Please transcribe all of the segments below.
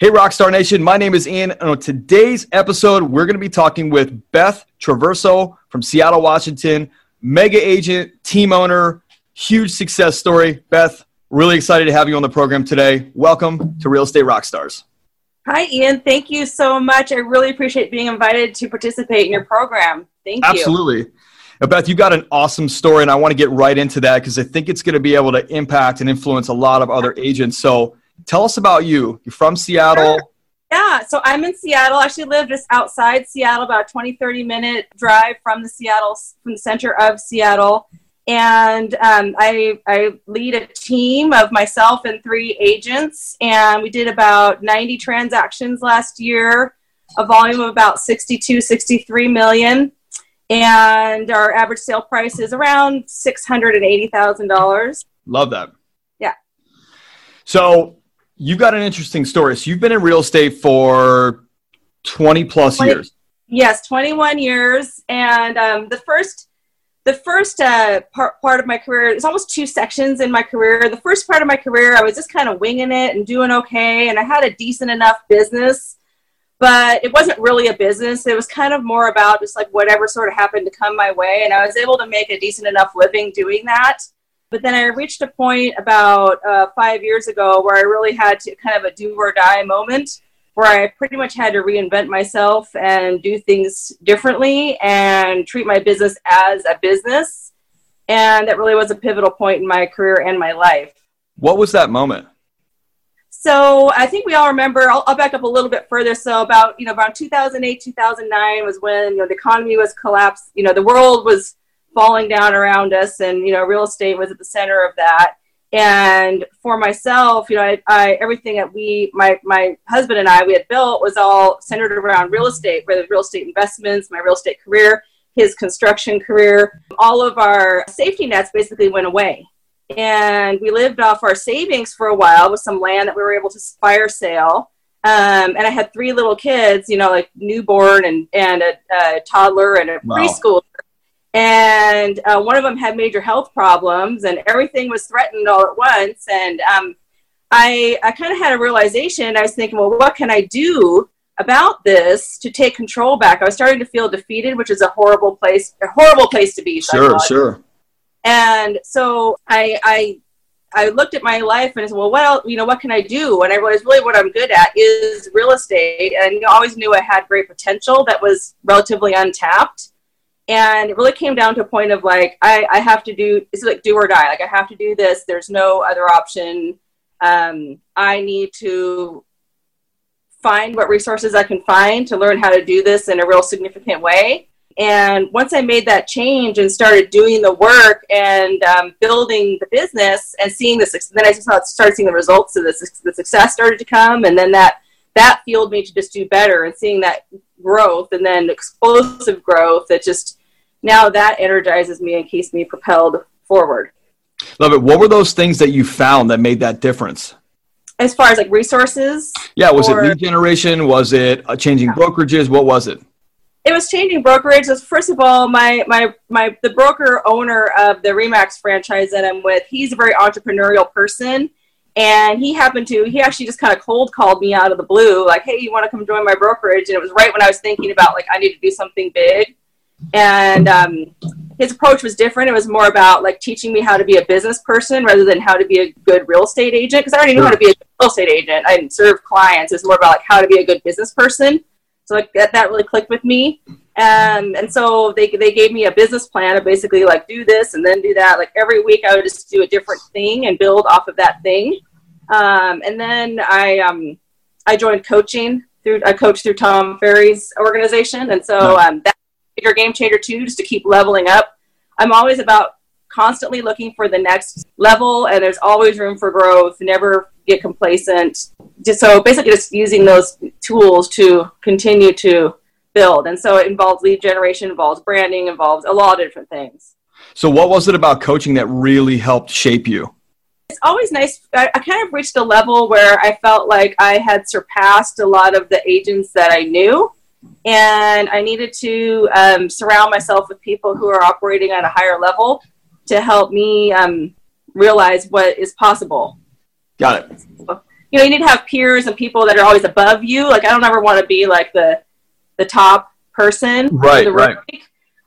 Hey, Rockstar Nation. My name is Ian. And on today's episode, we're going to be talking with Beth Traverso from Seattle, Washington, mega agent, team owner, huge success story. Beth, really excited to have you on the program today. Welcome to Real Estate Rockstars. Hi, Ian. Thank you so much. I really appreciate being invited to participate in your program. Thank you. Absolutely. Now, Beth, you've got an awesome story, and I want to get right into that because I think it's going to be able to impact and influence a lot of other agents. So, Tell us about you. You're from Seattle. Sure. Yeah, so I'm in Seattle. I actually live just outside Seattle, about 20, 30 minute drive from the Seattle, from the center of Seattle. And um, I, I lead a team of myself and three agents. And we did about 90 transactions last year, a volume of about 62, 63 million. And our average sale price is around $680,000. Love that. Yeah. So You've got an interesting story. So you've been in real estate for 20 plus 20, years. Yes, 21 years. And um, the first, the first uh, part, part of my career, it's almost two sections in my career. The first part of my career, I was just kind of winging it and doing okay. And I had a decent enough business, but it wasn't really a business. It was kind of more about just like whatever sort of happened to come my way. And I was able to make a decent enough living doing that. But then I reached a point about uh, five years ago where I really had to kind of a do or die moment where I pretty much had to reinvent myself and do things differently and treat my business as a business. And that really was a pivotal point in my career and my life. What was that moment? So I think we all remember. I'll, I'll, back up a little bit further. So about you know around 2008, 2009 was when you know the economy was collapsed. You know the world was falling down around us and you know real estate was at the center of that. And for myself you know I, I, everything that we my my husband and i we had built was all centered around real estate whether real estate investments my real estate career his construction career all of our safety nets basically went away. And we lived off our savings for a while with some land that we were able to fire sale. Um, and I had three little kids, you know, like newborn and, and a, a toddler and a wow. preschooler and uh, one of them had major health problems and everything was threatened all at once. And um, i, I kind of had a realization. I was thinking well what can i do about this to take control back? I was starting to feel defeated which is a horrible place a horrible place to be sure sure. And so i i I looked at my life and I said, well, what else, you know, what can I do? And I realized really what I'm good at is real estate. And I always knew I had great potential that was relatively untapped and it really came down to a point of like I, I have to do it's like do or die. Like i have to do this. There's no other option. Um, i need to find what resources i can find to learn how to do this in a real significant way. And once i made that change and started doing the work and um, building the business and seeing this then i started seeing the results of this the success started to come. And then that that fueled me to just do better and seeing that growth and then explosive growth that just now that energizes me and keeps me propelled forward. Love it. What were those things that you found that made that difference? As far as like resources? Yeah, was or, it lead generation? Was it uh, changing yeah. brokerages? What was it? It was changing brokerage. First of all, my my my the broker owner of the Remax franchise that I'm with, he's a very entrepreneurial person and he happened to, he actually just kind of cold called me out of the blue, like, hey, you want to come join my brokerage? And it was right when I was thinking about, like, I need to do something big. And um, his approach was different. It was more about, like, teaching me how to be a business person rather than how to be a good real estate agent. Because I already knew how to be a real estate agent. I didn't serve clients. It was more about, like, how to be a good business person. So, like, that, that really clicked with me. Um, and so they, they gave me a business plan of basically like do this and then do that. Like every week I would just do a different thing and build off of that thing. Um, and then I, um, I joined coaching through, I coached through Tom Ferry's organization. And so um, that's a game changer too, just to keep leveling up. I'm always about constantly looking for the next level, and there's always room for growth. Never get complacent. Just so basically, just using those tools to continue to build. And so it involves lead generation, involves branding, involves a lot of different things. So, what was it about coaching that really helped shape you? It's always nice. I, I kind of reached a level where I felt like I had surpassed a lot of the agents that I knew and I needed to um, surround myself with people who are operating at a higher level to help me um, realize what is possible. Got it. You know, you need to have peers and people that are always above you. Like I don't ever want to be like the the top person. Right, right.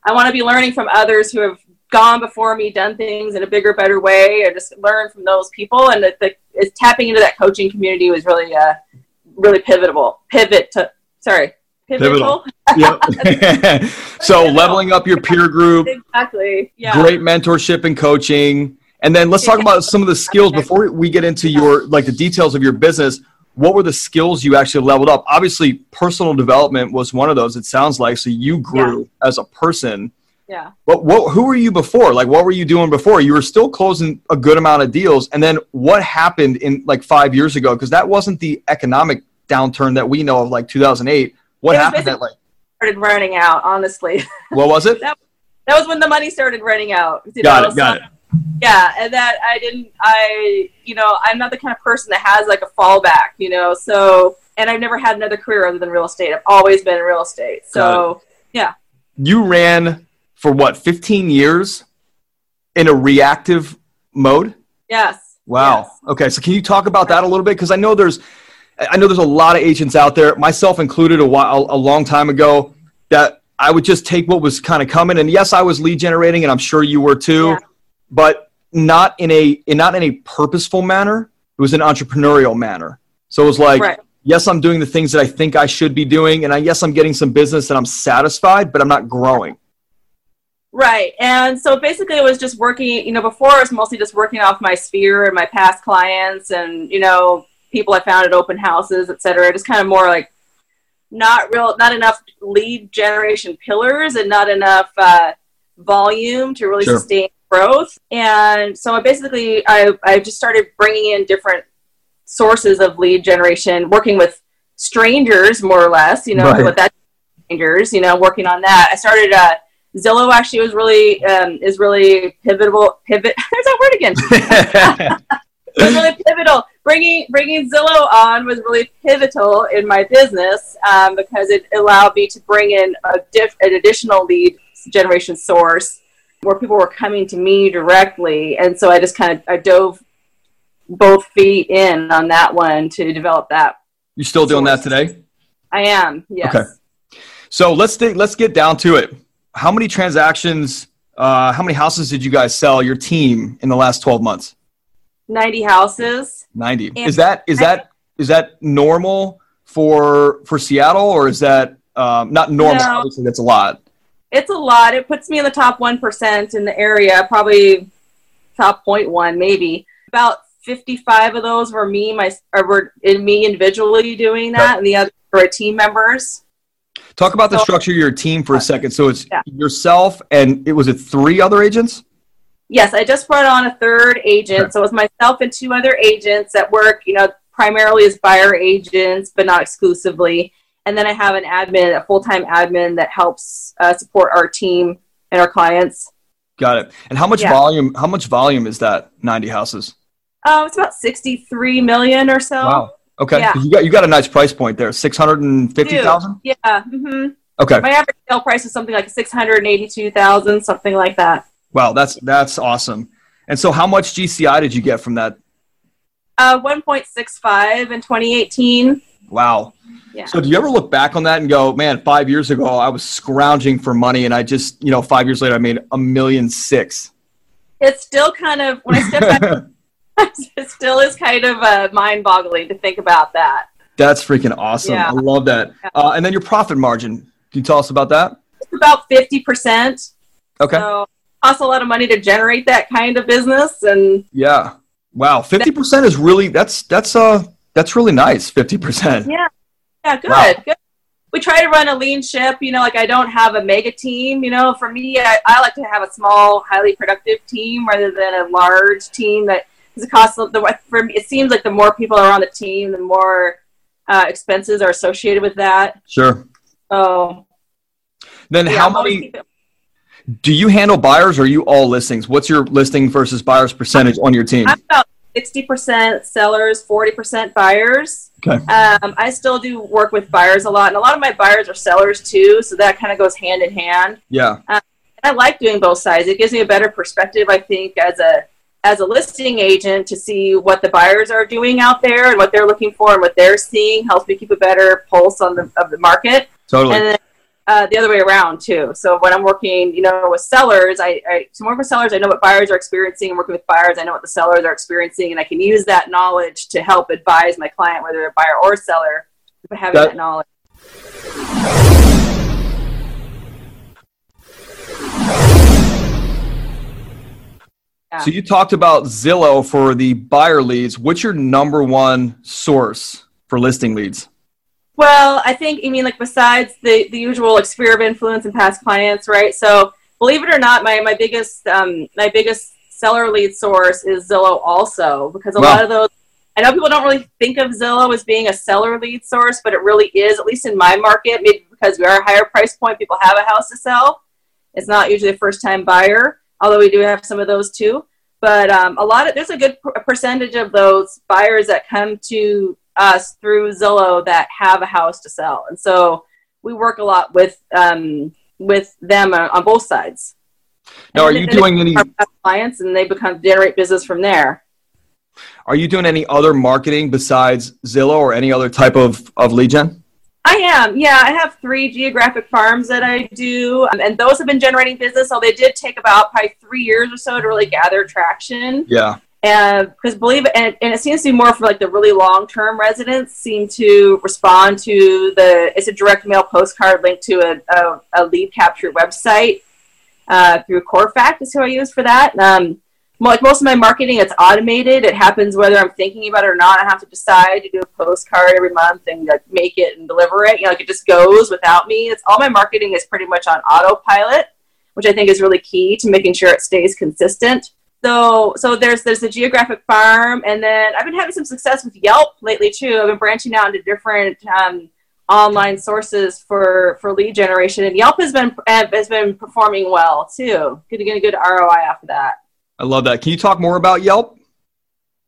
I want to be learning from others who have gone before me, done things in a bigger, better way, or just learn from those people. And the, the tapping into that coaching community was really, uh, really pivotal. Pivot to sorry, pivotal. pivotal. yep. so leveling up your peer group. Exactly. Yeah. Great mentorship and coaching. And then let's talk about some of the skills before we get into your like the details of your business. What were the skills you actually leveled up? Obviously, personal development was one of those. It sounds like so you grew yeah. as a person. Yeah. But what? Who were you before? Like, what were you doing before? You were still closing a good amount of deals, and then what happened in like five years ago? Because that wasn't the economic downturn that we know of, like 2008. What happened that like started running out? Honestly, what was it? that, that, was when the money started running out. You got know? it. Got so, it. Yeah, and that I didn't. I you know I'm not the kind of person that has like a fallback. You know, so and I've never had another career other than real estate. I've always been in real estate. So yeah. You ran for what 15 years in a reactive mode. Yes. Wow. Yes. Okay, so can you talk about that a little bit? Because I know there's I know there's a lot of agents out there, myself included, a while, a long time ago, that I would just take what was kind of coming. And yes, I was lead generating, and I'm sure you were too, yeah. But not in a in not in a purposeful manner. It was an entrepreneurial manner. So it was like, right. yes, I'm doing the things that I think I should be doing, and I yes, I'm getting some business and I'm satisfied, but I'm not growing. Right. And so basically it was just working, you know, before it was mostly just working off my sphere and my past clients and, you know, people I found at open houses, et cetera. Just kind of more like not real, not enough lead generation pillars and not enough uh, volume to really sure. sustain growth. And so I basically, I, I just started bringing in different sources of lead generation, working with strangers more or less, you know, right. with that strangers, you know, working on that. I started, uh, Zillow actually was really, um, is really pivotal, pivot. There's that word again. was really pivotal. Bringing bringing Zillow on was really pivotal in my business um, because it allowed me to bring in a diff, an additional lead generation source where people were coming to me directly, and so I just kind of I dove both feet in on that one to develop that. You still doing that today? I am. Yes. Okay. So let's think, let's get down to it. How many transactions? Uh, how many houses did you guys sell your team in the last twelve months? 90 houses. 90. And is that is that is that normal for for Seattle or is that um, not normal? No, Obviously, that's a lot. It's a lot. It puts me in the top one percent in the area, probably top 0.1 maybe. About 55 of those were me, my or were in me individually doing that, okay. and the other were team members. Talk about the structure of your team for a second. So it's yeah. yourself and it was it three other agents? Yes, I just brought on a third agent. Okay. So it was myself and two other agents that work, you know, primarily as buyer agents, but not exclusively. And then I have an admin, a full time admin that helps uh, support our team and our clients. Got it. And how much yeah. volume? How much volume is that? Ninety houses. Oh, uh, it's about sixty-three million or so. Wow. Okay. Yeah. You got you got a nice price point there. Six hundred and fifty thousand. Yeah. Mm-hmm. Okay. My average sale price is something like six hundred and eighty-two thousand, something like that. Wow, that's that's awesome. And so, how much GCI did you get from that? Uh, 1.65 in 2018. Wow. Yeah. So, do you ever look back on that and go, "Man, five years ago, I was scrounging for money, and I just, you know, five years later, I made a million six. It's still kind of when I step back, it still is kind of uh, mind-boggling to think about that. That's freaking awesome. Yeah. I love that. Uh, and then your profit margin. Can you tell us about that? It's about fifty percent. Okay. So costs a lot of money to generate that kind of business and yeah wow 50% is really that's that's uh that's really nice 50% yeah yeah good wow. good we try to run a lean ship. You know, like I don't have a mega team. You know, for me, I, I like to have a small, highly productive team rather than a large team that is a cost. The for me, it seems like the more people are on the team, the more uh, expenses are associated with that. Sure. So then, yeah, how many do you handle buyers or are you all listings? What's your listing versus buyers percentage on your team? I'm about sixty percent sellers, forty percent buyers. Okay. Um, I still do work with buyers a lot, and a lot of my buyers are sellers too, so that kind of goes hand in hand. Yeah. I like doing both sides. It gives me a better perspective, I think, as a as a listing agent to see what the buyers are doing out there and what they're looking for and what they're seeing helps me keep a better pulse on the of the market. Totally. And then uh, the other way around too. So when I'm working, you know, with sellers, I, I so work with sellers. I know what buyers are experiencing. I'm Working with buyers, I know what the sellers are experiencing, and I can use that knowledge to help advise my client, whether they're a buyer or seller, by having That- that knowledge. Yeah. So you talked about Zillow for the buyer leads. What's your number one source for listing leads? Well, I think I mean like besides the the usual like sphere of influence and past clients, right? So believe it or not, my my biggest um, my biggest seller lead source is Zillow also because a Wow. lot of those I know people don't really think of Zillow as being a seller lead source, but it really is, at least in my market, maybe because we are a higher price point, people have a house to sell. It's not usually a first time buyer, although we do have some of those too. But um, a lot of there's a good percentage of those buyers that come to us through Zillow that have a house to sell, and so we work a lot with um, with them on, both sides. Now, are you doing any clients, and they become generate business from there. are you doing any other marketing besides Zillow or any other type of, of lead gen? I am. Yeah, I have three geographic farms that I do, um, and those have been generating business. So they did take about probably three years or so to really gather traction. Yeah. Because believe and, and it seems to be more for like the really long term residents seem to respond to the. It's a direct mail postcard linked to a, a, a lead capture website uh, through CoreFact is who I use for that. Um, like most of my marketing, it's automated. It happens whether I'm thinking about it or not. I have to decide to do a postcard every month and like, make it and deliver it. You know, like it just goes without me. It's all my marketing is pretty much on autopilot, which I think is really key to making sure it stays consistent. So, so there's there's the geographic farm, and then I've been having some success with Yelp lately too. I've been branching out into different um, online sources for for lead generation, and Yelp has been has been performing well too. Getting a good ROI off of that. I love that. Can you talk more about Yelp?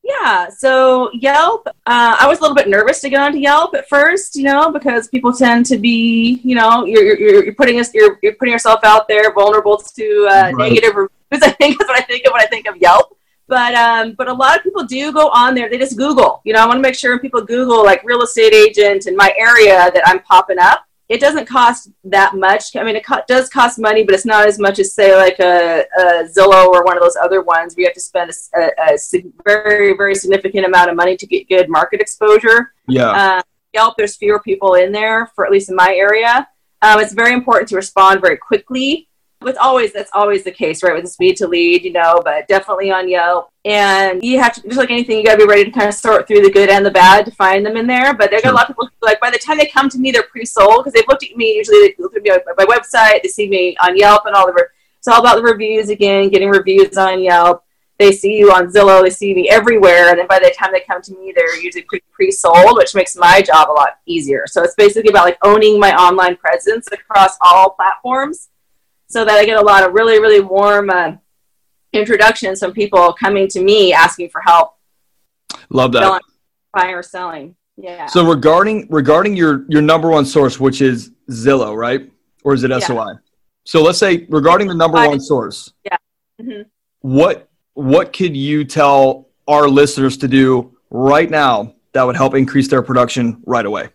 Yeah, so Yelp, uh, I was a little bit nervous to get onto Yelp at first, you know, because people tend to be, you know, you're, you're, you're putting us, you're, you're putting yourself out there, vulnerable to uh, Right. negative reviews. I think is what I think of when I think of Yelp. But um, but a lot of people do go on there. They just Google. You know, I want to make sure when people Google like real estate agent in my area that I'm popping up. It doesn't cost that much. I mean, it co- does cost money, but it's not as much as say like a, a Zillow or one of those other ones where you have to spend a sig- very very significant amount of money to get good market exposure. Yeah. Uh, Yelp, there's fewer people in there for at least in my area. Um, it's very important to respond very quickly. It's always that's always the case, right? With the speed to lead, you know, but definitely on Yelp. And you have to just like anything, you got to be ready to kind of sort through the good and the bad to find them in there. But there got a lot of people who, like by the time they come to me, they're pre-sold because they've looked at me. Usually, they look at me on my website, they see me on Yelp, and all the. Re- it's all about the reviews again, getting reviews on Yelp they see you on Zillow, they see me everywhere, and then by the time they come to me, they're usually pre- pre-sold, which makes my job a lot easier. So it's basically about like owning my online presence across all platforms, so that I get a lot of really, really warm uh, introductions some people coming to me asking for help Love that. selling, buying or selling. Yeah. So regarding regarding your your number one source, which is Zillow, right? Or is it Yeah. SOI? So let's say regarding the number one source, Mhm. what what could you tell our listeners to do right now that would help increase their production right away?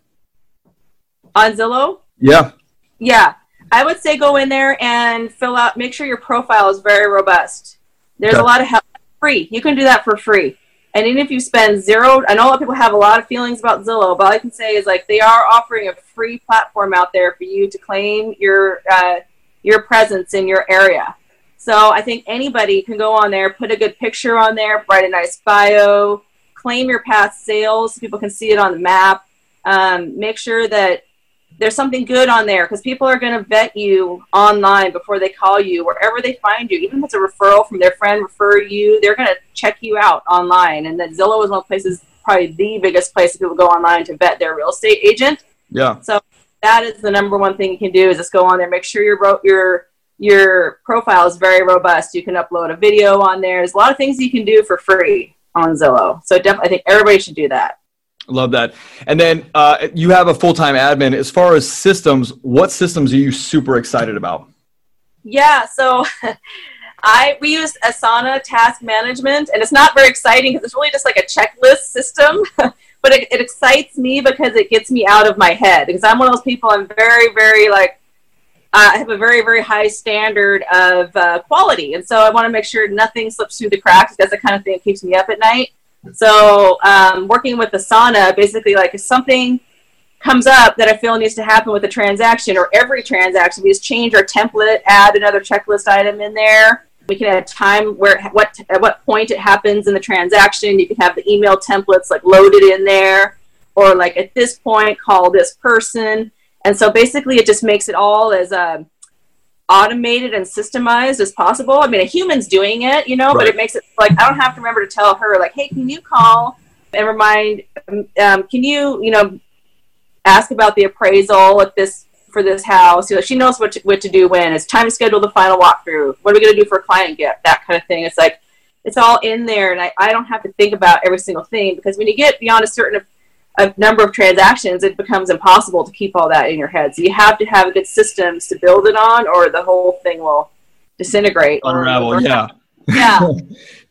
On Zillow, Yeah. Yeah, I would say go in there and fill out. Make sure your profile is very robust. There's Okay. a lot of help. Free. You can do that for free. And even if you spend zero, I know a lot of people have a lot of feelings about Zillow, but all I can say is like they are offering a free platform out there for you to claim your uh, your presence in your area. So I think anybody can go on there, put a good picture on there, write a nice bio, claim your past sales so people can see it on the map. Um, make sure that there's something good on there because people are going to vet you online before they call you wherever they find you. Even if it's a referral from their friend refer you they're going to check you out online. And that zillow is one of the places probably the biggest place that people go online to vet their real estate agent. Yeah. So that is the number one thing you can do is just go on there make sure your your your profile is very robust. You can upload a video on there. There's a lot of things you can do for free on zillow. So definitely i think everybody should do that Love that. And then uh, you have a full time admin. As far as systems, what systems are you super excited about? Yeah, so I we use Asana Task Management, and it's not very exciting because it's really just like a checklist system. but it, it excites me because it gets me out of my head. Because I'm one of those people. I'm very, very like I have a very, very high standard of uh, quality, and so I want to make sure nothing slips through the cracks. That's the kind of thing that keeps me up at night. So um, working with Asana, basically like if something comes up that I feel needs to happen with a transaction or every transaction, we just change our template, add another checklist item in there. We can add time where what at what point it happens in the transaction. You can have the email templates like loaded in there, or like at this point call this person. And so basically, it just makes it all as a um, automated and systemized as possible. I mean, a human's doing it, you know, right. but it makes it like I don't have to remember to tell her like, hey, can you call and remind? Um, um, can you, you know, ask about the appraisal at this for this house? You know, she knows what to, what to do when it's time to schedule the final walkthrough. What are we going to do for a client gift? That kind of thing. It's like it's all in there, and I, I don't have to think about every single thing because when you get beyond a certain a number of transactions, it becomes impossible to keep all that in your head. So you have to have good systems to build it on, or the whole thing will disintegrate. Unravel, or, yeah. Yeah.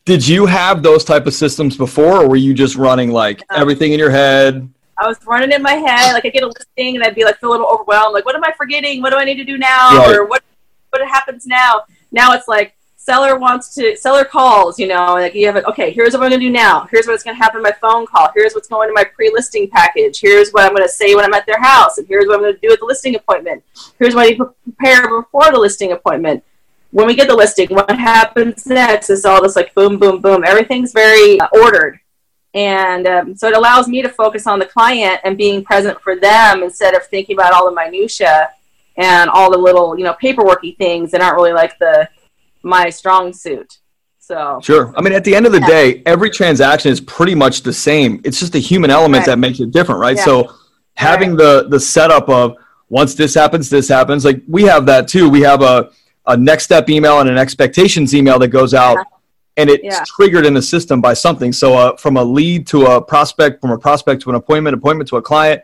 Did you have those type of systems before, or were you just running like everything in your head? I was running in my head, like I get a listing, and I'd be like feel a little overwhelmed, like what am I forgetting? What do I need to do now? Right. Or what what happens now? Now it's like seller wants to seller calls you know like you have it okay here's what i'm going to do now. Here's what's going to happen in my phone call. Here's what's going to my pre-listing package. Here's what i'm going to say when i'm at their house. And here's what i'm going to do at the listing appointment. Here's what i prepare before the listing appointment. When we get the listing what happens next is all this like boom boom boom. Everything's very uh, ordered. And um, so it allows me to focus on the client and being present for them instead of thinking about all the minutia and all the little you know paperworky things that aren't really like the my strong suit. So sure. I mean, at the end of the yeah. day, every transaction is pretty much the same. It's just the human element right. that makes it different, right? Yeah. So having right. the the setup of once this happens, this happens. Like we have that too. We have a a next step email and an expectations email that goes out. Yeah. And it's triggered in the system by something. So, uh, from a lead to a prospect, from a prospect to an appointment, appointment to a client,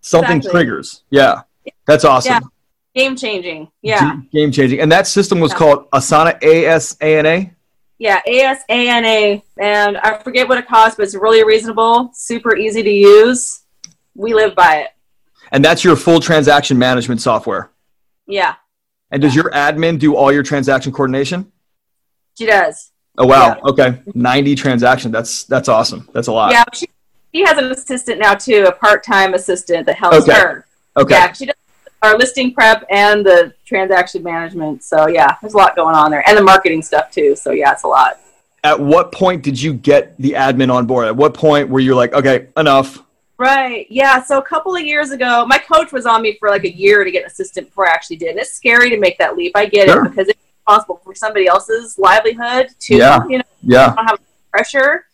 something exactly. triggers. Yeah, that's awesome. Game changing. Yeah. Game changing. And that system was yeah. called Asana ASANA? Yeah, ASANA. And I forget what it costs, but it's really reasonable, super easy to use. We live by it. And that's your full transaction management software? Yeah. And does your admin do all your transaction coordination? She does. Oh wow. Yeah. Okay. 90 transactions. That's that's awesome. That's a lot. Yeah, she, she has an assistant now too, a part-time assistant that helps okay. her. Okay. Yeah, she does our listing prep and the transaction management. So yeah, there's a lot going on there, and the marketing stuff too. So yeah, it's a lot. At what point did you get the admin on board? At what point were you like, okay, enough? Right. Yeah. So a couple of years ago, my coach was on me for like a year to get an assistant before I actually did. And it's scary to make that leap. I get sure. it because it's responsible for somebody else's livelihood too. Yeah. You know, yeah. don't have pressure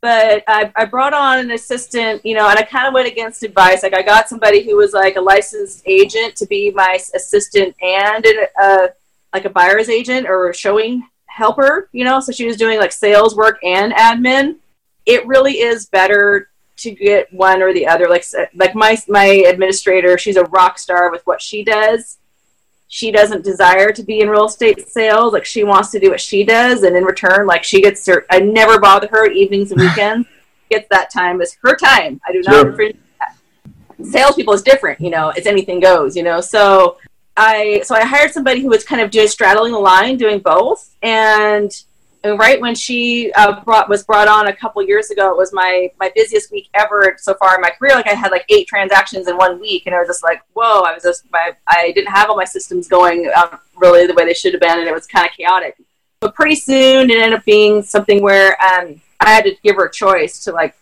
but I, I brought on an assistant, you know, and I kind of went against advice. Like I got somebody who was like a licensed agent to be my assistant and a, uh, like a buyer's agent or showing helper, you know. So she was doing like sales work and admin. It really is better to get one or the other. Like like my my administrator, she's a rock star with what she does she doesn't desire to be in real estate sales. Like she wants to do what she does, and in return, like she gets her. I never bother her evenings and weekends. gets that time is her time. I do not sure. infringe that. Salespeople is different, you know. It's anything goes, you know. So I so I hired somebody who was kind of doing straddling the line, doing both, and right when she uh, brought was brought on a couple years ago, it was my my busiest week ever so far in my career. Like I had like eight transactions in one week, and I was just like, whoa! I was just my I didn't have all my systems going um, really the way they should have been, and it was kind of chaotic. But pretty soon, it ended up being something where um, I had to give her a choice to like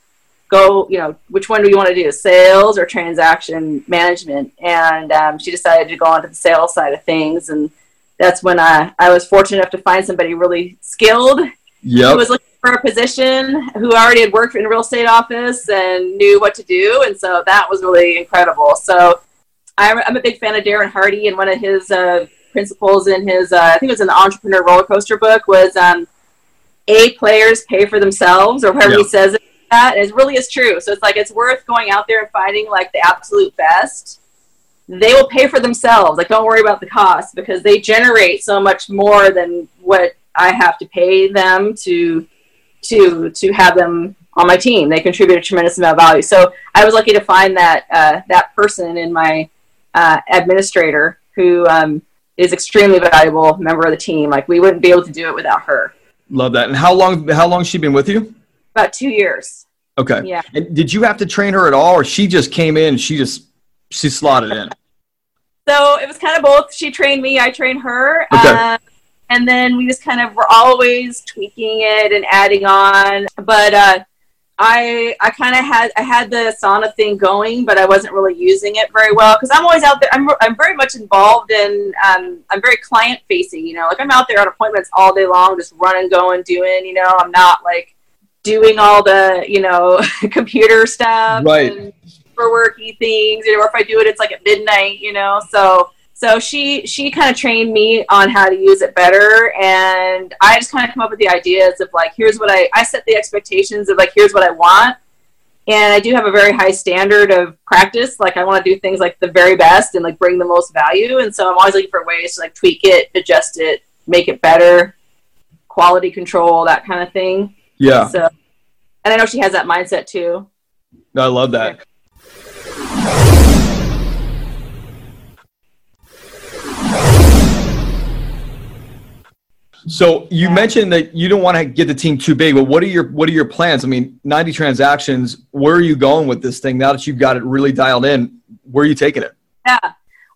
go, you know, which one do you want to do, sales or transaction management? And um, she decided to go on to the sales side of things. And that's when I, I was fortunate enough to find somebody really skilled Yep. who was looking for a position, who already had worked in a real estate office and knew what to do. And so that was really incredible. So I'm, I'm a big fan of Darren Hardy, and one of his uh, principles in his, uh, I think it was in the Entrepreneur Roller Coaster book, was um, A, players pay for themselves, or whatever Yeah. he says it, that. And it really is true. So it's like it's worth going out there and finding like the absolute best. They will pay for themselves. Like, don't worry about the cost because they generate so much more than what I have to pay them to to to have them on my team. They contribute a tremendous amount of value. So I was lucky to find that uh, that person in my uh, administrator who um, is extremely valuable member of the team. Like we wouldn't be able to do it without her. Love that. And how long? How long has she been with you? About two years. Okay. Yeah. And did you have to train her at all, or she just came in? She just she slotted in. So it was kind of both. She trained me, I trained her. Okay. Um, and then we just kind of were always tweaking it and adding on. But uh, I I kind of had I had the Asana thing going, but I wasn't really using it very well because I'm always out there. I'm, I'm very much involved in. Um, I'm very client facing. You know, like I'm out there on appointments all day long, just running, going, doing. You know, I'm not like doing all the you know computer stuff Right. and for worky things. You know, or if I do it, it's like at midnight. You know, so so she she kind of trained me on how to use it better and i just kind of come up with the ideas of like here's what i i set the expectations of like here's what i want and i do have a very high standard of practice like i want to do things like the very best and like bring the most value and so i'm always looking for ways to like tweak it adjust it make it better quality control that kind of thing Yeah, so and i know she has that mindset too I love that. So you Yeah. mentioned that you don't want to get the team too big, but what are your what are your plans? I mean, 90 transactions. Where are you going with this thing now that you've got it really dialed in? Where are you taking it? Yeah.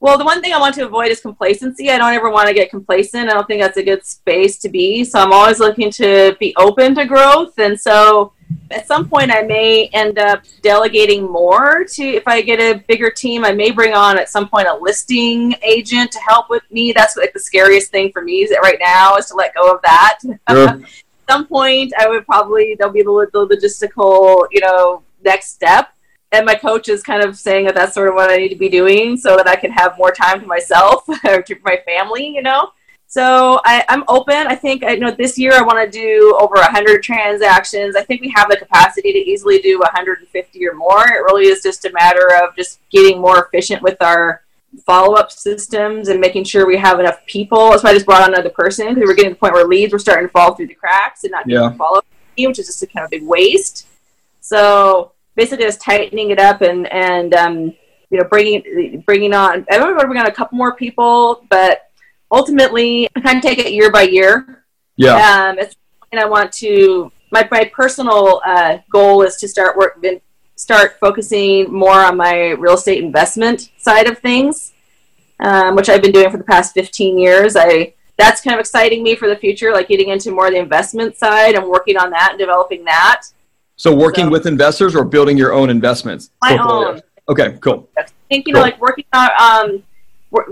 Well, the one thing I want to avoid is complacency. I don't ever want to get complacent. I don't think that's a good space to be. So I'm always looking to be open to growth. And so at some point, I may end up delegating more to, if I get a bigger team, I may bring on at some point a listing agent to help with me. That's like the scariest thing for me is that right now is to let go of that. Sure. some point I would probably there'll be the, the logistical you know next step and my coach is kind of saying that that's sort of what I need to be doing so that I can have more time to myself or to my family you know so I, I'm open I think I know this year I want to do over 100 transactions I think we have the capacity to easily do 150 or more it really is just a matter of just getting more efficient with our follow-up systems and making sure we have enough people. That's why I just brought on another person because we are getting to the point where leads were starting to fall through the cracks and not Yeah. follow-up, which is just a kind of big waste. So basically, just tightening it up and and um, you know bringing bringing on. I don't know bring on a couple more people, but ultimately, I kind of take it year by year. Yeah. Um, it's and I want to. My my personal uh, goal is to start work start focusing more on my real estate investment side of things, um, which I've been doing for the past 15 years. I that's kind of exciting me for the future, like getting into more of the investment side and working on that and developing that. So working So- with investors or building your own investments? My own. Okay, cool. I think you know, like working on um, work,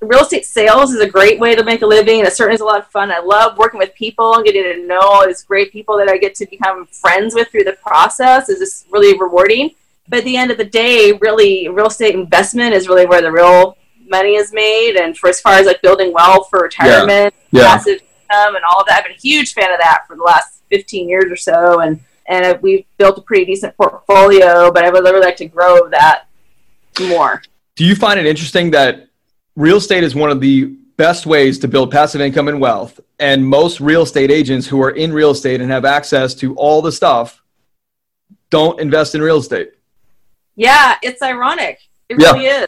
real estate sales is a great way to make a living. It certainly is a lot of fun. I love working with people and getting to know all these great people that I get to become friends with through the process. is just really rewarding. But at the end of the day, really, real estate investment is really where the real money is made. And for as far as like building wealth for retirement, Yeah. passive income, and all of that, I've been a huge fan of that for the last 15 years or so. And and we've built a pretty decent portfolio, but I would really like to grow that more. Do you find it interesting that real estate is one of the best ways to build passive income and wealth? And most real estate agents who are in real estate and have access to all the stuff don't invest in real estate. Yeah, it's ironic. It Yeah. really is.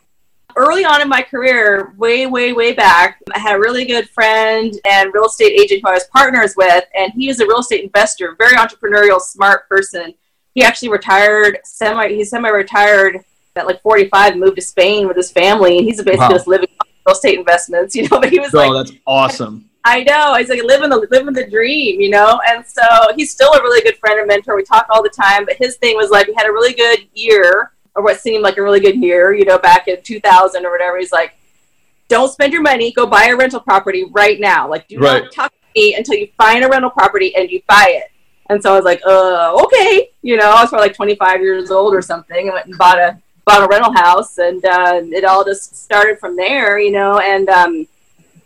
Early on in my career, way, way, way back, I had a really good friend and real estate agent who I was partners with, and he was a real estate investor, very entrepreneurial, smart person. He actually retired semi. He's semi-retired at like 45, moved to Spain with his family, and he's basically Wow. just living on real estate investments, you know. But he was So like, that's awesome. I know. He's like living the living the dream, you know. And so he's still a really good friend and mentor. We talk all the time. But his thing was like he had a really good year, or what seemed like a really good year, you know, back in 2000 or whatever. He's like, don't spend your money. Go buy a rental property right now. Like, do Right. not talk to me until you find a rental property and you buy it. And so I was like, uh, okay. You know, I was probably like 25 years old or something. and went and bought a bought a rental house, and uh, it all just started from there. You know, and um,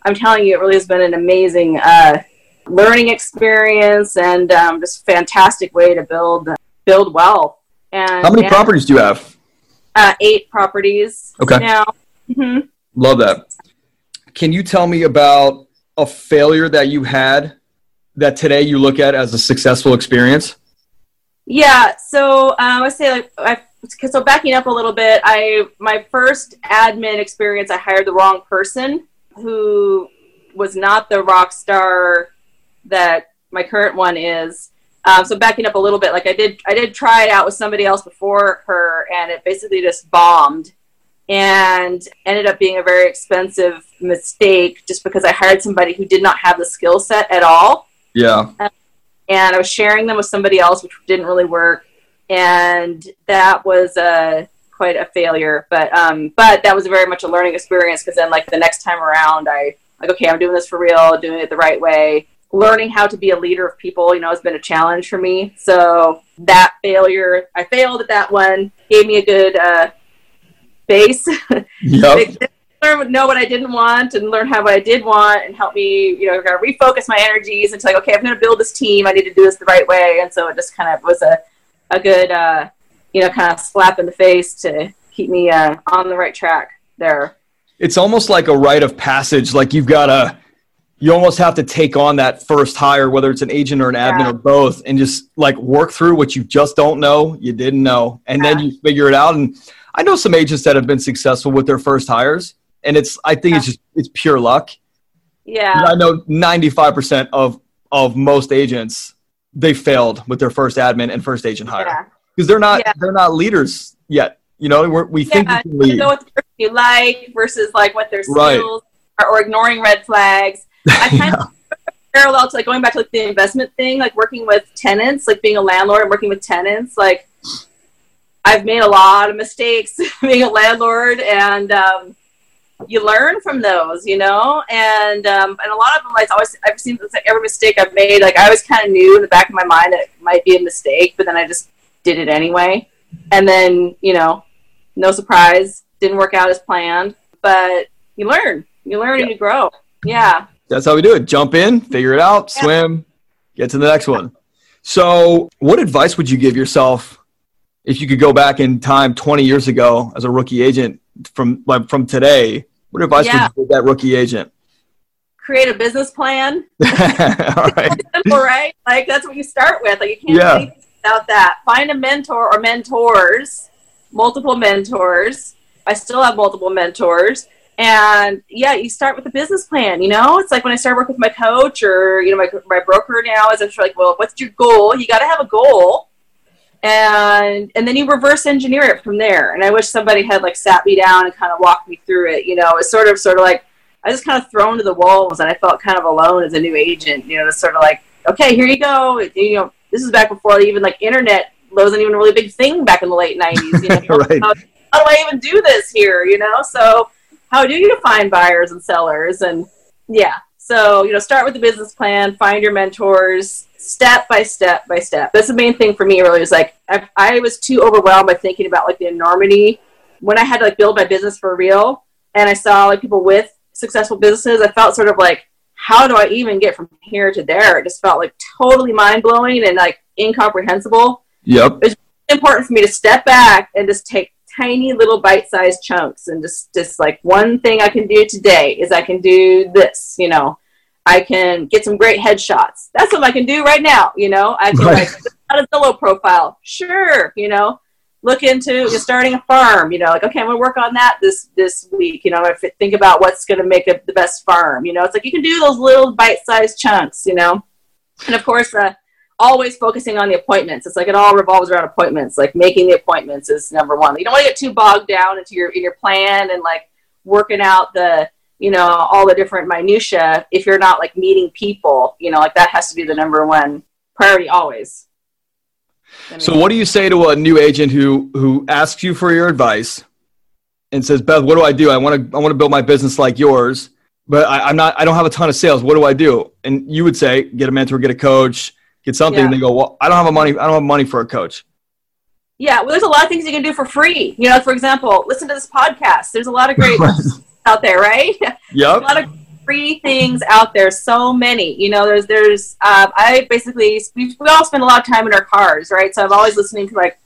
I'm telling you, it really has been an amazing uh, learning experience and um, just fantastic way to build build wealth. And How many yeah, properties do you have? Uh, eight properties Okay. now. hmm Love that. Can you tell me about a failure that you had that today you look at as a successful experience? Yeah, so um, I would say like I, so backing up a little bit, I my first admin experience, I hired the wrong person who was not the rock star that my current one is. Um, so backing up a little bit, like I did, I did try it out with somebody else before her, and it basically just bombed, and ended up being a very expensive mistake just because I hired somebody who did not have the skill set at all Yeah. and I was sharing them with somebody else, which didn't really work, and that was a quite a failure. But um, but that was very much a learning experience because then like the next time around, I like okay, I'm doing this for real, doing it the right way. Learning how to be a leader of people, you know, has been a challenge for me. So that failure, I failed at that one, gave me a good uh, base. Yep. learn know what I didn't want and learn how what I did want and help me, you know, kind of refocus my energies into like, okay, I'm going to build this team. I need to do this the right way. And so it just kind of was a, a good, uh, you know, kind of slap in the face to keep me uh, on the right track there. It's almost like a rite of passage. Like you've got to, you almost have to take on that first hire, whether it's an agent or an admin Yeah. or both, and just like work through what you just don't know, you didn't know, and then you figure it out. And I know some agents that have been successful with their first hires, and it's I think it's just it's pure luck. Yeah. I know 95% of of most agents they failed with their first admin and first agent hire Yeah. because they're not Yeah. they're not leaders yet. You know, we're, we think yeah, we can lead. you like versus like what their Right. skills are, or ignoring red flags. I kind of parallel to like going back to like the investment thing, like working with tenants, like being a landlord and working with tenants. Like I've made a lot of mistakes being a landlord, and um, you learn from those, you know. And um, and a lot of them, like I always, I've seen like every mistake I've made. Like I always kind of knew in the back of my mind that it might be a mistake, but then I just did it anyway. And then you know, no surprise, didn't work out as planned. But you learn, you learn, and you grow. Yeah. That's how we do it. Jump in, figure it out, Yeah. swim, get to the next one. So, what advice would you give yourself if you could go back in time 20 years ago as a rookie agent from like from today? What advice Yeah. would you give that rookie agent? Create a business plan. All right. simple, right? Like that's what you start with. Like you can't Yeah. do anything without that. Find a mentor or mentors, multiple mentors. I still have multiple mentors. And yeah, you start with a business plan. You know, it's like when I started working with my coach or you know my my broker now is it's like, well, what's your goal? You got to have a goal, and and then you reverse engineer it from there. And I wish somebody had like sat me down and kind of walked me through it. You know, it's sort of sort of like I was kind of thrown to the wolves, and I felt kind of alone as a new agent. You know, it's sort of like, okay, here you go. You know, this is back before even like internet wasn't even a really big thing back in the late '90s. You know, Right. how, how do I even do this here? You know, so how do you find buyers and sellers? And yeah, so you know, start with the business plan, find your mentors, step by step by step. That's the main thing for me. Really, is like I, I was too overwhelmed by thinking about like the enormity when I had to like build my business for real, and I saw like people with successful businesses. I felt sort of like, how do I even get from here to there? It just felt like totally mind blowing and like incomprehensible Yep. It's important for me to step back and just take tiny little bite-sized chunks and just just like one thing I can do today is I can do this, you know. I can get some great headshots. That's what I can do right now, you know. I can Right. like a Zillow profile. Sure, you know. Look into starting a farm, you know, like okay, I'm gonna work on that this this week. You know, if think about what's gonna make a, the best farm. You know, it's like you can do those little bite-sized chunks, you know. And of course, uh, always focusing on the appointments. It's like it all revolves around appointments. Like making the appointments is number one. You don't want to get too bogged down into your in your plan and like working out the you know, all the different minutia if you're not like meeting people, you know, like that has to be the number one priority always. I mean, so what do you say to a new agent who who asks you for your advice and says, Beth, what do I do? I want to I want to build my business like yours, but I, am not I don't have a ton of sales. What do I do? And you would say, get a mentor, get a coach, get something. Yeah. And they go, Well, I don't have a money, I don't have money for a coach. Yeah, well, there's a lot of things you can do for free. You know, for example, listen to this podcast. There's a lot of great out there, right? Yep. a lot of free things out there. So many. You know, there's there's. Uh, I basically we, we all spend a lot of time in our cars, right? So I'm always listening to like,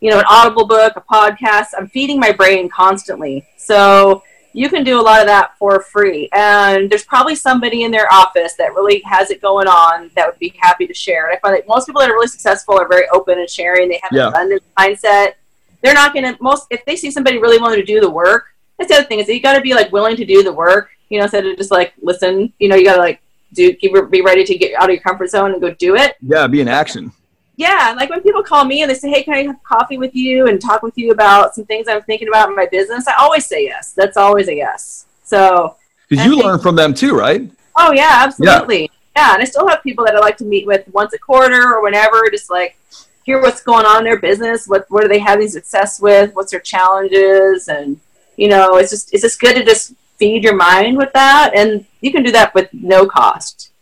you know, an audible book, a podcast. I'm feeding my brain constantly. So you can do a lot of that for free. And there's probably somebody in their office that really has it going on that would be happy to share. And I find that most people that are really successful are very open and sharing. They have yeah. an abundance mindset. They're not going to most if they see somebody really wanting to do the work. That's the other thing is that you got to be like willing to do the work. You know, instead of just like listen. You know, you got to like do keep be ready to get out of your comfort zone and go do it. Yeah, be in action yeah, like when people call me and they say, "Hey, can I have coffee with you and talk with you about some things I'm thinking about in my business?" I always say yes. That's always a yes. So because you learn from them too, right? Oh yeah, absolutely. Yeah. yeah, and I still have people that I like to meet with once a quarter or whenever, just like hear what's going on in their business. What what are they having success with? What's their challenges? And you know, it's just it's just good to just feed your mind with that, and you can do that with no cost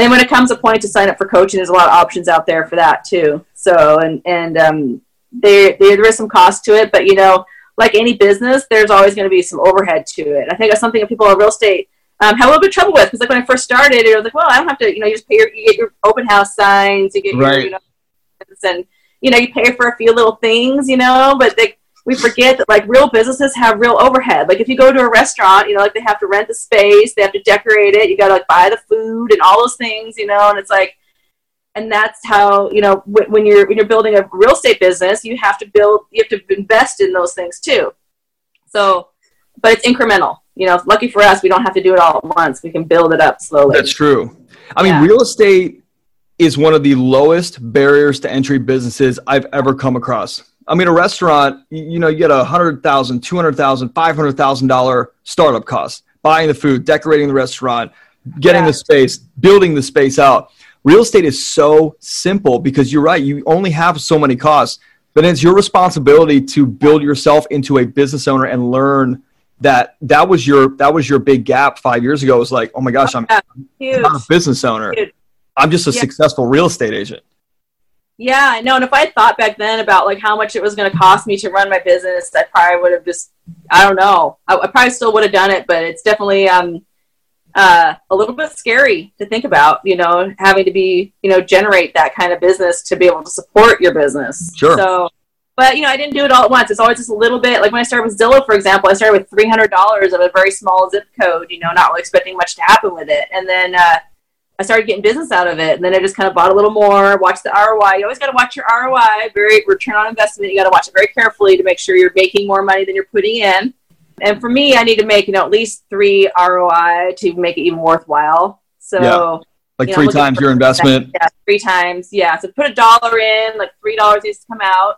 and when it comes a point to sign up for coaching, there's a lot of options out there for that too. So, and and um, there there there is some cost to it, but you know, like any business, there's always going to be some overhead to it. I think that's something that people in real estate um, have a little bit of trouble with because like when I first started, it was like, well, I don't have to, you know, you just pay your, you get your open house signs, you get right. your, you know, and you know, you pay for a few little things, you know, but they we forget that like real businesses have real overhead. Like if you go to a restaurant, you know, like they have to rent the space, they have to decorate it, you got to like buy the food and all those things, you know, and it's like, and that's how you know when you're when you're building a real estate business, you have to build, you have to invest in those things too. So, but it's incremental. You know, lucky for us, we don't have to do it all at once. We can build it up slowly. That's true. I mean, real estate is one of the lowest barriers to entry businesses I've ever come across. I mean, a restaurant, you know, you get a hundred thousand, two hundred thousand, five hundred thousand dollar startup cost, buying the food, decorating the restaurant, getting yeah. the space, building the space out. Real estate is so simple because you're right. You only have so many costs, but it's your responsibility to build yourself into a business owner and learn that that was your that was your big gap five years ago. It was like, oh my gosh, I'm, I'm not a business owner. Huge. I'm just a yeah. successful real estate agent. Yeah, I know. And if I had thought back then about like how much it was going to cost me to run my business, I probably would have just, I don't know. I, I probably still would have done it, but it's definitely um, uh, a little bit scary to think about, you know, having to be, you know, generate that kind of business to be able to support your business. Sure. So, but, you know, I didn't do it all at once. It's always just a little bit. Like when I started with Zillow, for example, I started with $300 of a very small zip code, you know, not really expecting much to happen with it. And then, uh, I started getting business out of it. And then I just kind of bought a little more, watched the ROI. You always got to watch your ROI, very return on investment. You got to watch it very carefully to make sure you're making more money than you're putting in. And for me, I need to make, you know, at least three ROI to make it even worthwhile. So, yeah. like you know, three times your investment. Yeah, three times. Yeah. So put a dollar in, like $3 needs to come out,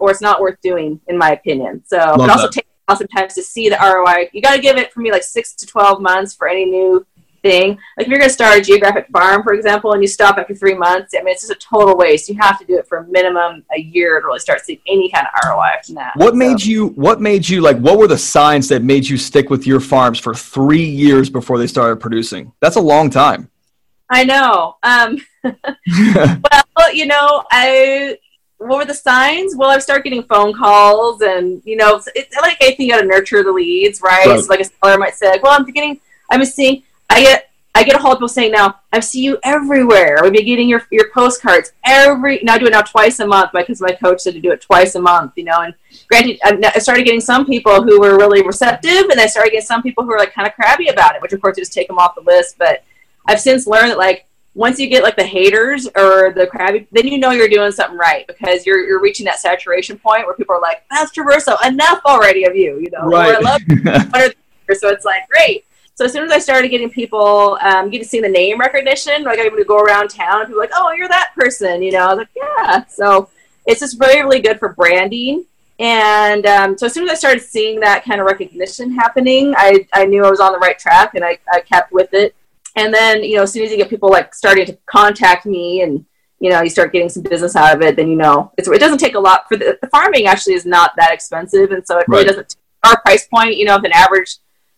or it's not worth doing, in my opinion. So, Love but also take sometimes to see the ROI. You got to give it for me like six to 12 months for any new thing. Like if you're going to start a geographic farm, for example, and you stop after three months, I mean, it's just a total waste. You have to do it for a minimum a year to really start seeing any kind of ROI from that. What so. made you? What made you like? What were the signs that made you stick with your farms for three years before they started producing? That's a long time. I know. Um, well, you know, I what were the signs? Well, I start getting phone calls, and you know, it's like I think you got to nurture the leads, right? right. So like a seller might say, "Well, I'm getting, I'm seeing I get I get a hold of people saying now, I see you everywhere. We've been getting your your postcards every. Now I do it now twice a month because my coach said to do it twice a month. You know, and granted, I started getting some people who were really receptive, and I started getting some people who were like kind of crabby about it, which of course I just take them off the list. But I've since learned that like once you get like the haters or the crabby, then you know you're doing something right because you're you're reaching that saturation point where people are like, "That's Traverso, enough already of you," you know. Right. Or, I love so it's like great so as soon as I started getting people, um, getting to see the name recognition, like I'm able to go around town and people like, oh, you're that person, you know. I was like, yeah. So it's just really, really good for branding. And um, so as soon as I started seeing that kind of recognition happening, I, I knew I was on the right track and I, I kept with it. And then, you know, as soon as you get people like starting to contact me and, you know, you start getting some business out of it, then, you know, it doesn't take a lot for the, the, farming actually is not that expensive. And so it really right. doesn't, our price point, you know, if an average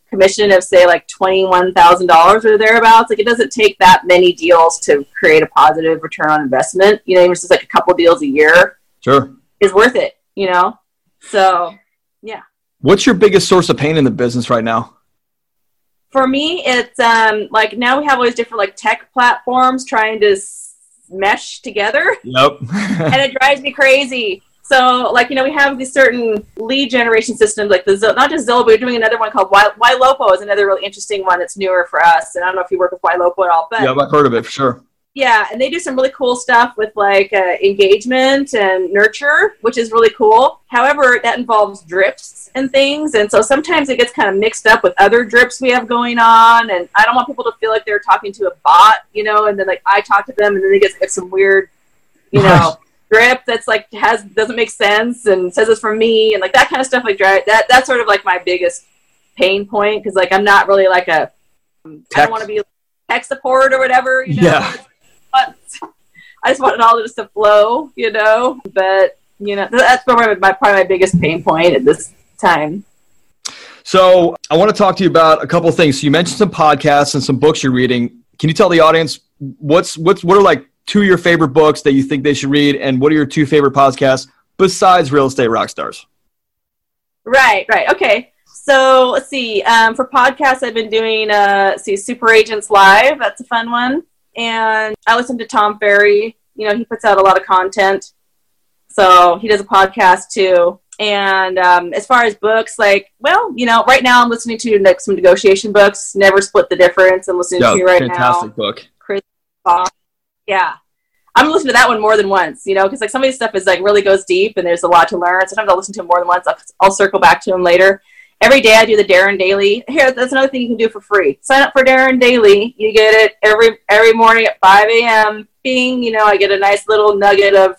commission of say like $21,000 or thereabouts, like it doesn't take that many deals to create a positive return on investment. You know, even just like a couple deals a year. Sure. Is worth it, you know? So, yeah. What's your biggest source of pain in the business right now? For me, it's um, like now we have all these different like tech platforms trying to s- mesh together. Yep. and it drives me crazy. So, like, you know, we have these certain lead generation systems, like the not just Zillow, but we're doing another one called y- Ylopo is another really interesting one that's newer for us. And I don't know if you work with Ylopo at all, but yeah, I've heard of it for sure. Yeah, and they do some really cool stuff with like uh, engagement and nurture, which is really cool. However, that involves drips and things, and so sometimes it gets kind of mixed up with other drips we have going on. And I don't want people to feel like they're talking to a bot, you know, and then like I talk to them, and then they get, get some weird, you know. Drip that's like has doesn't make sense and says it's from me and like that kind of stuff like that that's sort of like my biggest pain point because like i'm not really like a i don't want to be tech support or whatever you know yeah I just want it all just to flow, you know. But you know, that's probably my probably my biggest pain point at this time. So I want to talk to you about a couple of things. So you mentioned some podcasts and some books you're reading. Can you tell the audience what's what's what are like two of your favorite books that you think they should read, and what are your two favorite podcasts besides Real Estate Rockstars? Right, right, okay. So let's see. Um, for podcasts, I've been doing uh, see Super Agents Live. That's a fun one and I listen to Tom Ferry. You know, he puts out a lot of content. So he does a podcast too. And um, as far as books, like, well, you know, right now I'm listening to like some negotiation books. Never split the difference. I'm listening to right fantastic now. Fantastic book. Chris, Voss. Yeah, I'm listening to that one more than once. You know, because like some of these stuff is like really goes deep and there's a lot to learn. Sometimes I'll listen to him more than once. I'll, I'll circle back to him later every day I do the Darren Daily. Here, that's another thing you can do for free. Sign up for Darren Daily. You get it every every morning at 5 a.m. Bing, you know, I get a nice little nugget of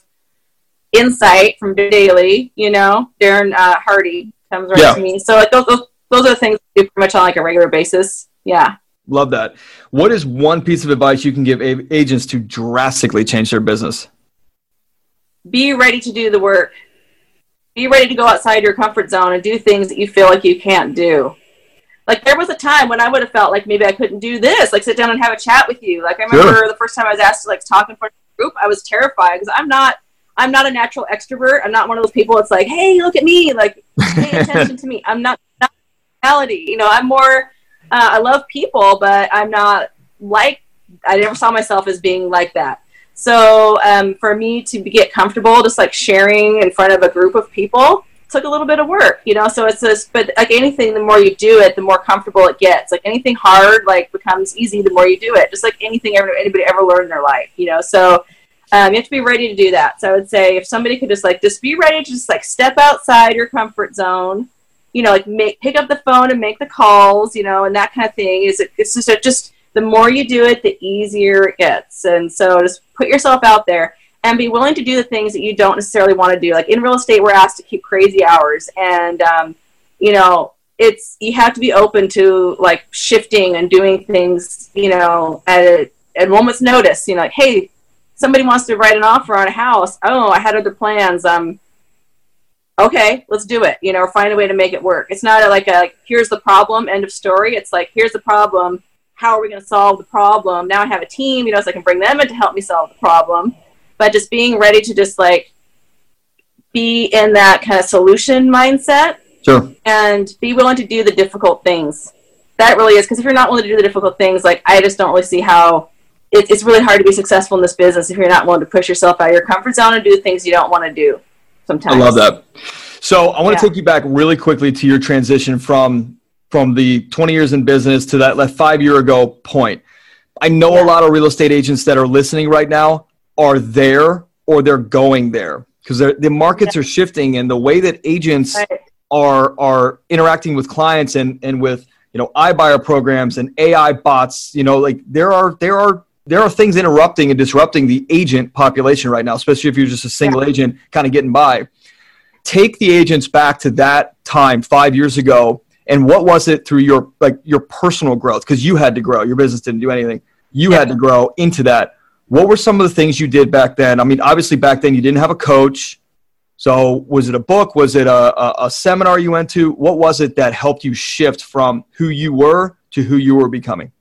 insight from Daily. You know, Darren uh, Hardy comes right yeah. to me. So like those, those those are the things I do pretty much on like a regular basis. Yeah. Love that. What is one piece of advice you can give agents to drastically change their business? Be ready to do the work be ready to go outside your comfort zone and do things that you feel like you can't do. Like there was a time when I would have felt like maybe I couldn't do this, like sit down and have a chat with you. Like I remember sure. the first time I was asked to like talk in front of a group, I was terrified because I'm not I'm not a natural extrovert. I'm not one of those people that's like, hey, look at me, like pay attention to me. I'm not, not reality. You know, I'm more uh, I love people, but I'm not like I never saw myself as being like that. So um, for me to get comfortable, just like sharing in front of a group of people, took a little bit of work, you know. So it's this, but like anything, the more you do it, the more comfortable it gets. Like anything hard, like becomes easy the more you do it. Just like anything ever, anybody ever learned in their life, you know. So um, you have to be ready to do that. So I would say if somebody could just like just be ready to just like step outside your comfort zone, you know, like make pick up the phone and make the calls, you know, and that kind of thing. Is it, it's just a, just the more you do it, the easier it gets. And so just put yourself out there and be willing to do the things that you don't necessarily want to do. Like in real estate, we're asked to keep crazy hours, and um, you know, it's you have to be open to like shifting and doing things, you know, at a, at moment's notice. You know, like hey, somebody wants to write an offer on a house. Oh, I had other plans. Um, okay, let's do it. You know, or find a way to make it work. It's not a, like a like, here's the problem, end of story. It's like here's the problem how are we going to solve the problem? Now I have a team, you know, so I can bring them in to help me solve the problem. But just being ready to just like be in that kind of solution mindset. Sure. And be willing to do the difficult things. That really is because if you're not willing to do the difficult things, like I just don't really see how it, it's really hard to be successful in this business if you're not willing to push yourself out of your comfort zone and do things you don't want to do. Sometimes. I love that. So I want yeah. to take you back really quickly to your transition from from the 20 years in business to that, that five year ago point. I know yeah. a lot of real estate agents that are listening right now are there or they're going there because the markets yeah. are shifting and the way that agents right. are are interacting with clients and and with you know iBuyer programs and AI bots. You know, like there are there are there are things interrupting and disrupting the agent population right now, especially if you're just a single yeah. agent kind of getting by. Take the agents back to that time five years ago and what was it through your like your personal growth? Because you had to grow. Your business didn't do anything. You yeah. had to grow into that. What were some of the things you did back then? I mean obviously back then you didn't have a coach. So was it a book? Was it a, a, a seminar you went to? What was it that helped you shift from who you were to who you were becoming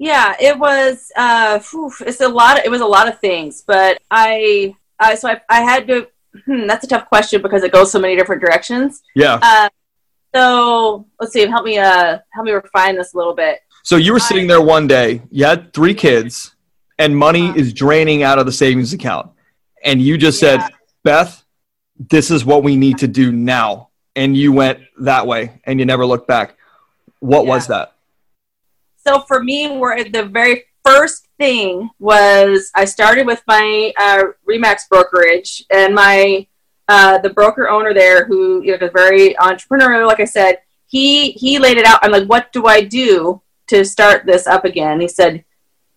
yeah it was uh whew, it's a lot of, it was a lot of things but i uh, so I, I had to hmm, that's a tough question because it goes so many different directions yeah uh, so let's see. Help me. Uh, help me refine this a little bit. So you were sitting there one day. You had three kids, and money uh-huh. is draining out of the savings account, and you just yeah. said, "Beth, this is what we need to do now." And you went that way, and you never looked back. What yeah. was that? So for me, where the very first thing was I started with my uh, Remax brokerage, and my uh, the broker owner there, who you know, is very entrepreneurial, like I said, he he laid it out. I'm like, what do I do to start this up again? He said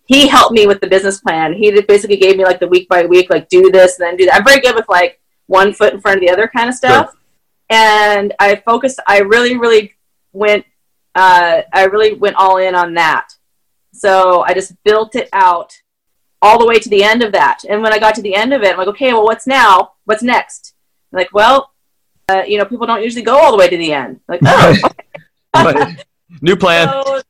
he helped me with the business plan. He basically gave me like the week by week, like do this and then do that. I'm very good with like one foot in front of the other kind of stuff. Sure. And I focused. I really, really went. Uh, I really went all in on that. So I just built it out all the way to the end of that. And when I got to the end of it, I'm like, okay, well, what's now? What's next? like, well, uh, you know, people don't usually go all the way to the end. Like, oh, okay. new plan. So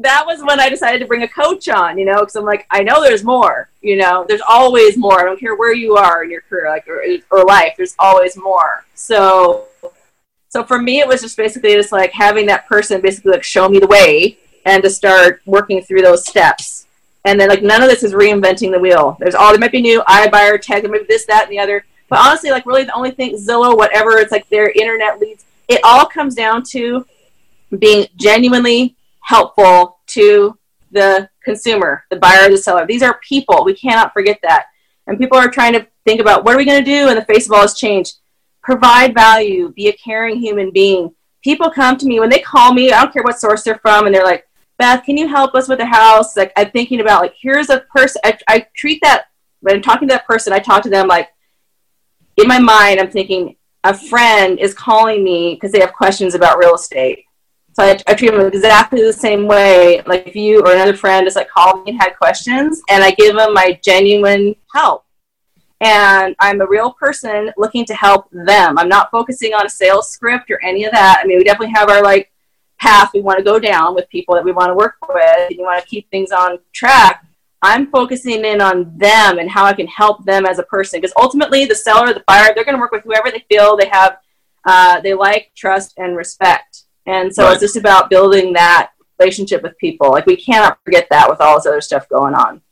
that was when I decided to bring a coach on, you know, because I'm like, I know there's more, you know, there's always more. I don't care where you are in your career, like, or, or life, there's always more. So, so for me, it was just basically just like having that person basically like show me the way and to start working through those steps. And then like none of this is reinventing the wheel. There's all there might be new iBuyer tech, there might be this, that, and the other but honestly, like really the only thing, Zillow, whatever, it's like their internet leads. It all comes down to being genuinely helpful to the consumer, the buyer, the seller. These are people. We cannot forget that. And people are trying to think about what are we going to do in the face of all this change? Provide value, be a caring human being. People come to me when they call me, I don't care what source they're from, and they're like, Beth, can you help us with the house? Like, I'm thinking about, like, here's a person, I, I treat that, when I'm talking to that person, I talk to them like, in my mind, I'm thinking a friend is calling me because they have questions about real estate. So I, I, treat them exactly the same way. Like if you or another friend just like called me and had questions, and I give them my genuine help. And I'm a real person looking to help them. I'm not focusing on a sales script or any of that. I mean, we definitely have our like path we want to go down with people that we want to work with, and you want to keep things on track. I'm focusing in on them and how I can help them as a person. Because ultimately, the seller, the buyer, they're going to work with whoever they feel they have, uh, they like, trust, and respect. And so right. it's just about building that relationship with people. Like we cannot forget that with all this other stuff going on.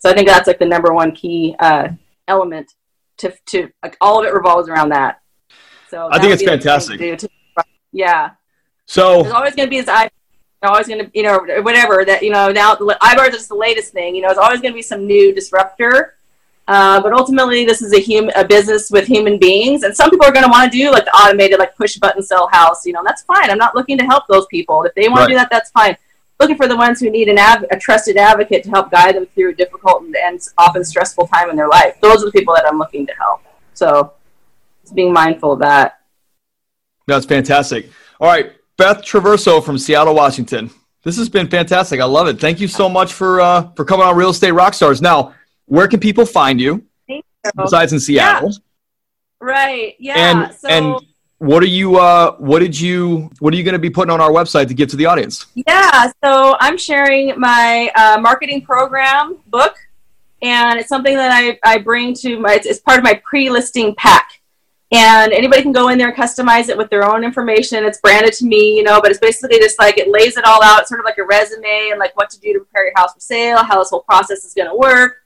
So I think that's like the number one key uh, element to to like all of it revolves around that. So I think it's fantastic. To, yeah. So there's always going to be this I. always going to, you know, whatever that, you know, now iBuyers is the latest thing, you know, it's always going to be some new disruptor. Uh, but ultimately, this is a human, a business with human beings, and some people are going to want to do like the automated, like push button sell house. You know, that's fine. I'm not looking to help those people. If they want right. to do that, that's fine. Looking for the ones who need an av- a trusted advocate to help guide them through a difficult and, and often stressful time in their life. Those are the people that I'm looking to help. So, it's being mindful of that. That's fantastic. All right, Beth Traverso from Seattle, Washington. This has been fantastic. I love it. Thank you so much for uh, for coming on Real Estate Rockstars. Now, where can people find you? you. Besides in Seattle. Yeah. Right. Yeah. And so, and what are you uh what did you what are you going to be putting on our website to give to the audience? Yeah, so I'm sharing my uh, marketing program book and it's something that I, I bring to my it's, it's part of my pre-listing pack and anybody can go in there and customize it with their own information. It's branded to me, you know, but it's basically just like it lays it all out, sort of like a resume and like what to do to prepare your house for sale, how this whole process is going to work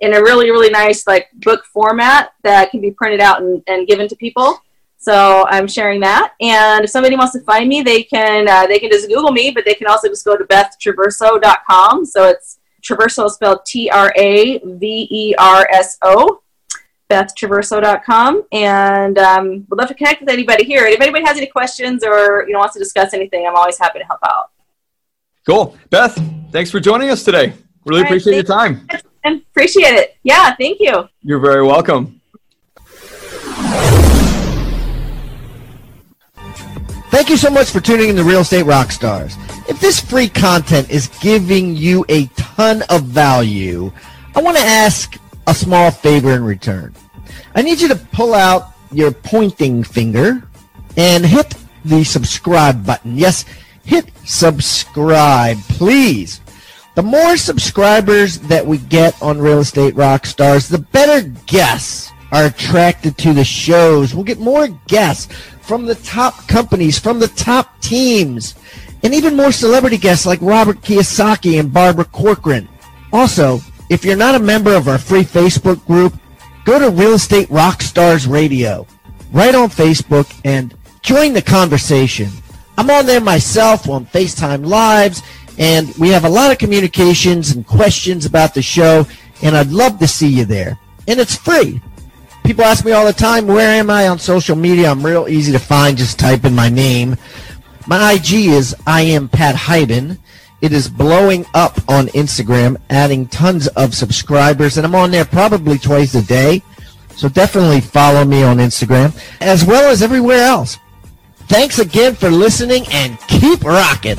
in a really, really nice like book format that can be printed out and, and given to people. So I'm sharing that. And if somebody wants to find me, they can uh, they can just Google me, but they can also just go to bethtraverso.com. So it's Traverso spelled T R A V E R S O bethtraverso.com and um, would love to connect with anybody here. And if anybody has any questions or you know wants to discuss anything, I'm always happy to help out. Cool. Beth, thanks for joining us today. Really right, appreciate your time. And appreciate it. Yeah, thank you. You're very welcome. Thank you so much for tuning in to Real Estate Rockstars. If this free content is giving you a ton of value, I want to ask a small favor in return. I need you to pull out your pointing finger and hit the subscribe button. Yes, hit subscribe, please. The more subscribers that we get on Real Estate Rockstars, the better guests are attracted to the shows. We'll get more guests from the top companies, from the top teams, and even more celebrity guests like Robert Kiyosaki and Barbara Corcoran. Also, if you're not a member of our free Facebook group, go to Real Estate Rockstars Radio right on Facebook and join the conversation. I'm on there myself on FaceTime Lives, and we have a lot of communications and questions about the show, and I'd love to see you there. And it's free. People ask me all the time, where am I on social media? I'm real easy to find. Just type in my name. My IG is I am Pat Hiban. It is blowing up on Instagram, adding tons of subscribers, and I'm on there probably twice a day. So definitely follow me on Instagram, as well as everywhere else. Thanks again for listening and keep rocking.